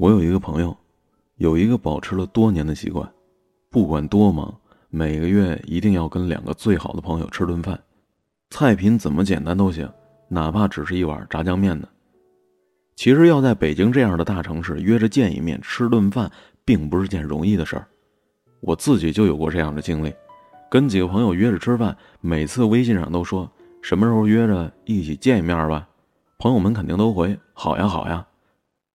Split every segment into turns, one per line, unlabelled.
我有一个朋友，有一个保持了多年的习惯，不管多忙，每个月一定要跟两个最好的朋友吃顿饭，菜品怎么简单都行，哪怕只是一碗炸酱面呢。其实要在北京这样的大城市约着见一面吃顿饭，并不是件容易的事儿。我自己就有过这样的经历，跟几个朋友约着吃饭，每次微信上都说什么时候约着一起见一面吧，朋友们肯定都回好呀好呀。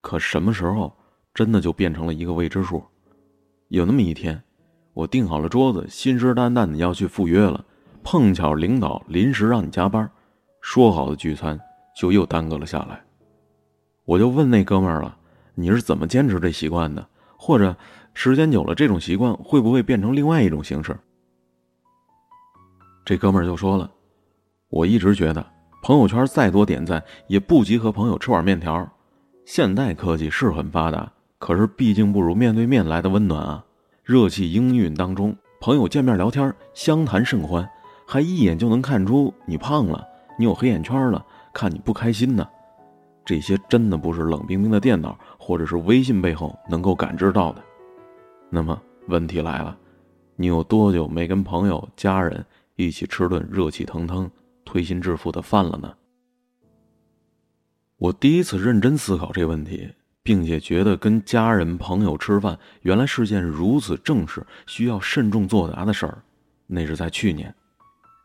可什么时候，真的就变成了一个未知数。有那么一天，我订好了桌子，信誓旦旦的要去赴约了，碰巧领导临时让你加班，说好的聚餐就又耽搁了下来。我就问那哥们儿了：“你是怎么坚持这习惯的？或者时间久了，这种习惯会不会变成另外一种形式？”这哥们儿就说了：“我一直觉得，朋友圈再多点赞，也不及和朋友吃碗面条。”现代科技是很发达，可是毕竟不如面对面来的温暖啊！热气氤氲当中，朋友见面聊天，相谈甚欢，还一眼就能看出你胖了，你有黑眼圈了，看你不开心呢。这些真的不是冷冰冰的电脑或者是微信背后能够感知到的。那么问题来了，你有多久没跟朋友、家人一起吃顿热气腾腾、推心置腹的饭了呢？我第一次认真思考这个问题，并且觉得跟家人朋友吃饭原来是件如此正式、需要慎重作答的事儿。那是在去年，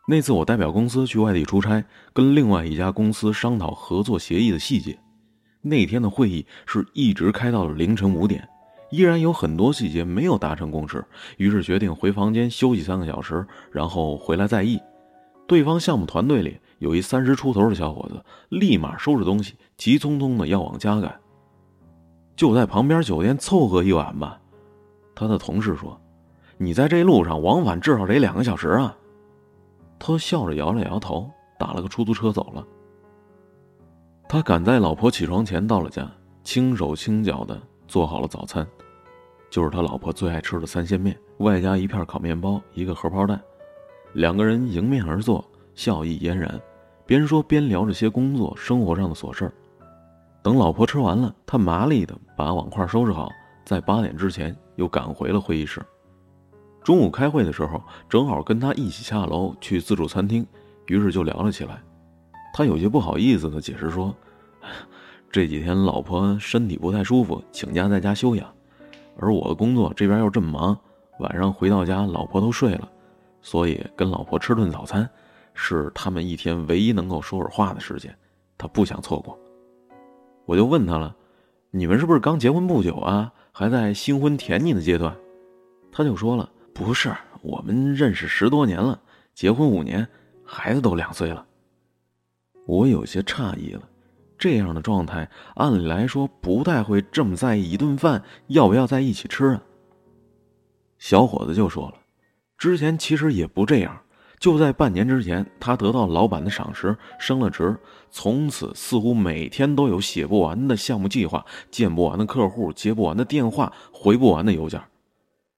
那次我代表公司去外地出差，跟另外一家公司商讨合作协议的细节。那天的会议是一直开到了凌晨五点，依然有很多细节没有达成共识，于是决定回房间休息三个小时，然后回来再议。对方项目团队里。有一三十出头的小伙子，立马收拾东西，急匆匆的要往家赶。就在旁边酒店凑合一晚吧。他的同事说：“你在这路上往返至少得两个小时啊。”他笑着摇了摇头，打了个出租车走了。他赶在老婆起床前到了家，轻手轻脚的做好了早餐，就是他老婆最爱吃的三鲜面，外加一片烤面包，一个荷包蛋。两个人迎面而坐。笑意嫣然，边说边聊着些工作生活上的琐事儿。等老婆吃完了，他麻利的把碗筷收拾好，在八点之前又赶回了会议室。中午开会的时候，正好跟他一起下楼去自助餐厅，于是就聊了起来。他有些不好意思的解释说：“这几天老婆身体不太舒服，请假在家休养，而我的工作这边又这么忙，晚上回到家老婆都睡了，所以跟老婆吃顿早餐。”是他们一天唯一能够说会话的时间，他不想错过。我就问他了：“你们是不是刚结婚不久啊？还在新婚甜腻的阶段？”他就说了：“不是，我们认识十多年了，结婚五年，孩子都两岁了。”我有些诧异了，这样的状态，按理来说不太会这么在意一顿饭要不要在一起吃啊。小伙子就说了：“之前其实也不这样。”就在半年之前，他得到老板的赏识，升了职，从此似乎每天都有写不完的项目计划，见不完的客户，接不完的电话，回不完的邮件。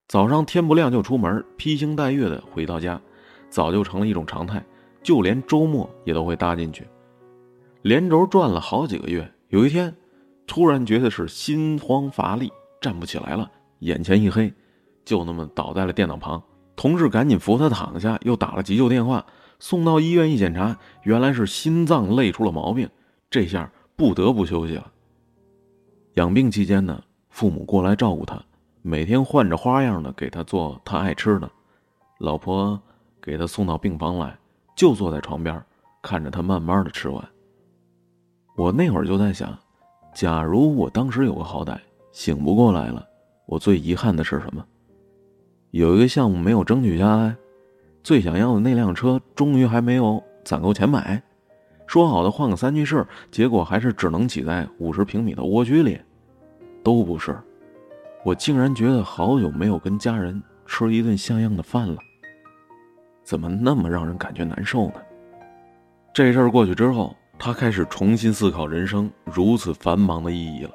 早上天不亮就出门，披星戴月的回到家，早就成了一种常态，就连周末也都会搭进去。连轴转了好几个月，有一天，突然觉得是心慌乏力，站不起来了，眼前一黑，就那么倒在了电脑旁。同事赶紧扶他躺下，又打了急救电话，送到医院一检查，原来是心脏累出了毛病，这下不得不休息了。养病期间呢，父母过来照顾他，每天换着花样的给他做他爱吃的，老婆给他送到病房来，就坐在床边，看着他慢慢的吃完。我那会儿就在想，假如我当时有个好歹，醒不过来了，我最遗憾的是什么？有一个项目没有争取下来，最想要的那辆车终于还没有攒够钱买。说好的换个三居室，结果还是只能挤在五十平米的蜗居里。都不是，我竟然觉得好久没有跟家人吃一顿像样的饭了。怎么那么让人感觉难受呢？这事儿过去之后，他开始重新思考人生如此繁忙的意义了。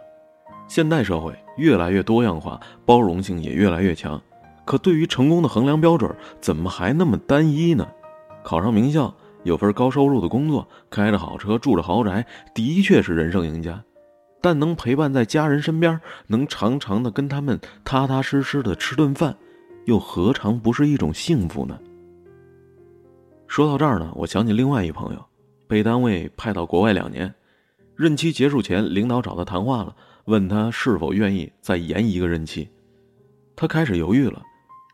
现代社会越来越多样化，包容性也越来越强。可对于成功的衡量标准，怎么还那么单一呢？考上名校，有份高收入的工作，开着好车，住着豪宅，的确是人生赢家。但能陪伴在家人身边，能常常的跟他们踏踏实实的吃顿饭，又何尝不是一种幸福呢？说到这儿呢，我想起另外一朋友，被单位派到国外两年，任期结束前，领导找他谈话了，问他是否愿意再延一个任期。他开始犹豫了。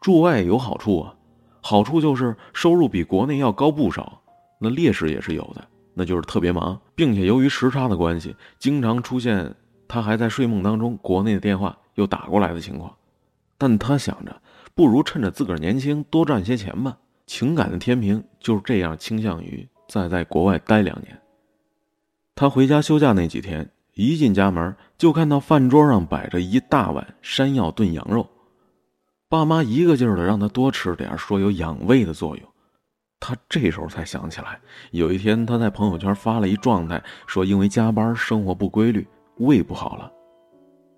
驻外有好处啊，好处就是收入比国内要高不少。那劣势也是有的，那就是特别忙，并且由于时差的关系，经常出现他还在睡梦当中，国内的电话又打过来的情况。但他想着，不如趁着自个儿年轻多赚些钱吧。情感的天平就是这样倾向于再在国外待两年。他回家休假那几天，一进家门就看到饭桌上摆着一大碗山药炖羊肉。爸妈一个劲儿的让他多吃点，说有养胃的作用。他这时候才想起来，有一天他在朋友圈发了一状态，说因为加班、生活不规律，胃不好了。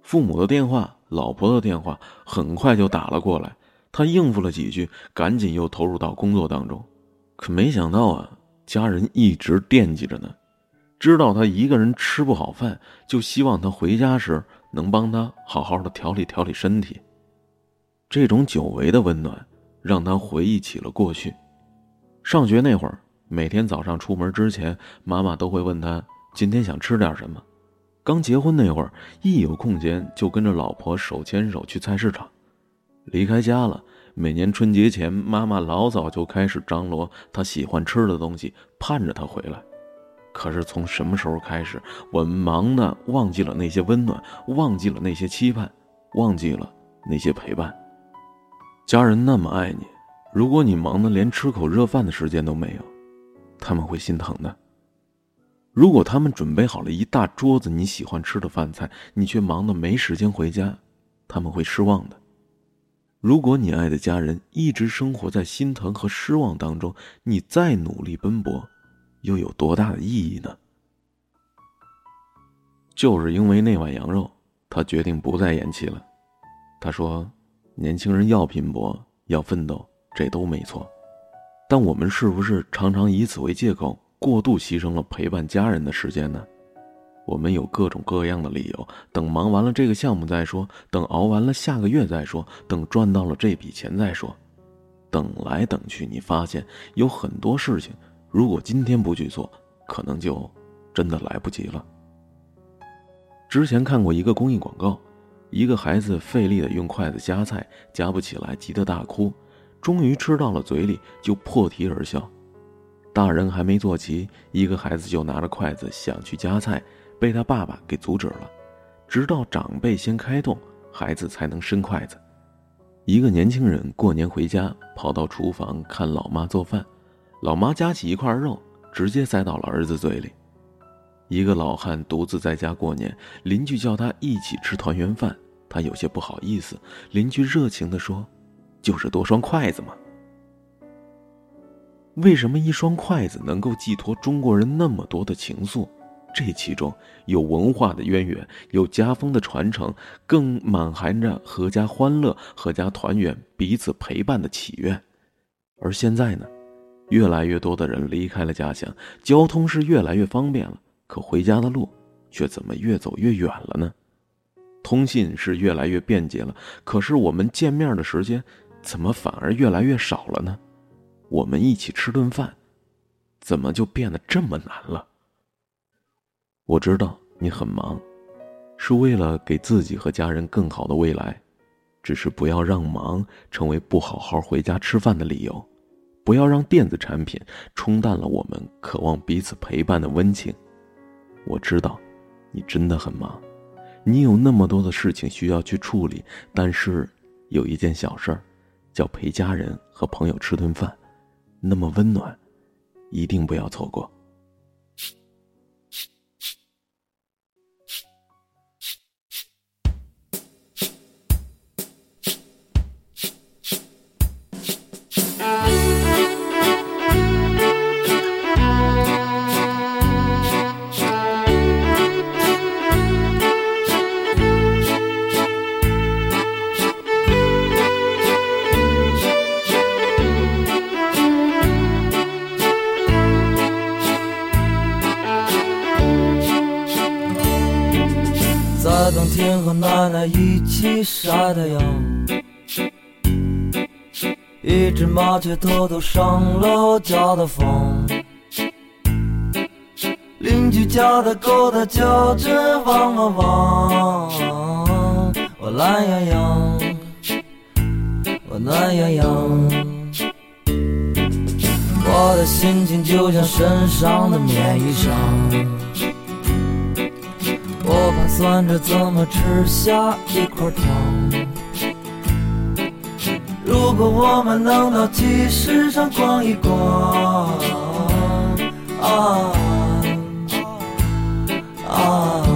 父母的电话、老婆的电话很快就打了过来，他应付了几句，赶紧又投入到工作当中。可没想到啊，家人一直惦记着呢，知道他一个人吃不好饭，就希望他回家时能帮他好好的调理调理身体。这种久违的温暖，让他回忆起了过去。上学那会儿，每天早上出门之前，妈妈都会问他今天想吃点什么。刚结婚那会儿，一有空闲就跟着老婆手牵手去菜市场。离开家了，每年春节前，妈妈老早就开始张罗他喜欢吃的东西，盼着他回来。可是从什么时候开始，我们忙的忘记了那些温暖，忘记了那些期盼，忘记了那些陪伴。家人那么爱你，如果你忙得连吃口热饭的时间都没有，他们会心疼的。如果他们准备好了一大桌子你喜欢吃的饭菜，你却忙得没时间回家，他们会失望的。如果你爱的家人一直生活在心疼和失望当中，你再努力奔波，又有多大的意义呢？就是因为那碗羊肉，他决定不再延期了。他说。年轻人要拼搏，要奋斗，这都没错。但我们是不是常常以此为借口，过度牺牲了陪伴家人的时间呢？我们有各种各样的理由，等忙完了这个项目再说，等熬完了下个月再说，等赚到了这笔钱再说。等来等去，你发现有很多事情，如果今天不去做，可能就真的来不及了。之前看过一个公益广告。一个孩子费力的用筷子夹菜，夹不起来，急得大哭。终于吃到了嘴里，就破涕而笑。大人还没坐齐，一个孩子就拿着筷子想去夹菜，被他爸爸给阻止了。直到长辈先开动，孩子才能伸筷子。一个年轻人过年回家，跑到厨房看老妈做饭，老妈夹起一块肉，直接塞到了儿子嘴里。一个老汉独自在家过年，邻居叫他一起吃团圆饭。他有些不好意思，邻居热情地说：“就是多双筷子嘛。”为什么一双筷子能够寄托中国人那么多的情愫？这其中有文化的渊源，有家风的传承，更满含着阖家欢乐、阖家团圆、彼此陪伴的祈愿。而现在呢，越来越多的人离开了家乡，交通是越来越方便了，可回家的路却怎么越走越远了呢？通信是越来越便捷了，可是我们见面的时间怎么反而越来越少了呢？我们一起吃顿饭，怎么就变得这么难了？我知道你很忙，是为了给自己和家人更好的未来，只是不要让忙成为不好好回家吃饭的理由，不要让电子产品冲淡了我们渴望彼此陪伴的温情。我知道，你真的很忙。你有那么多的事情需要去处理，但是有一件小事儿，叫陪家人和朋友吃顿饭，那么温暖，一定不要错过。
一起晒太阳，一只麻雀偷偷上了我家的房，邻居家的狗它叫着汪汪汪，我懒洋洋，我暖洋洋，我的心情就像身上的棉衣裳。盘算着怎么吃下一块糖。如果我们能到集市上逛一逛，啊啊！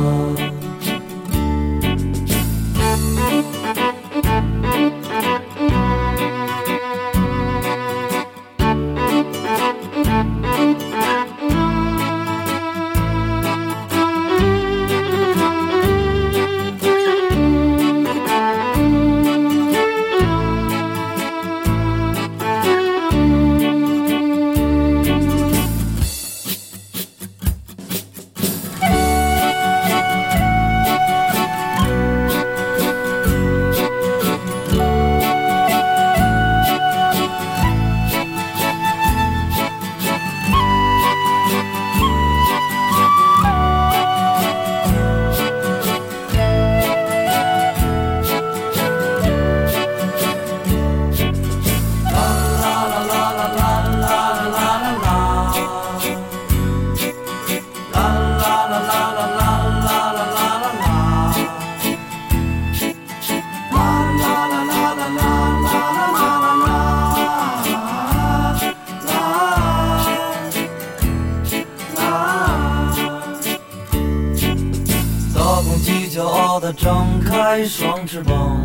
张开双翅膀，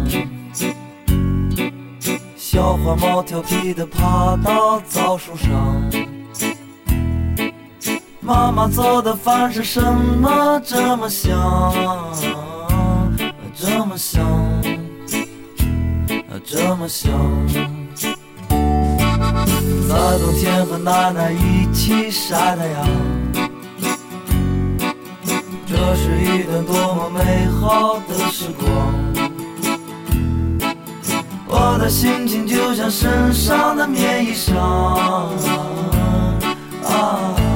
小花猫调皮地爬到枣树上。妈妈做的饭是什么这么香？这么香，这么香。在冬天和奶奶一起晒太阳。这是一段多么美好的时光，我的心情就像身上的棉衣裳，啊。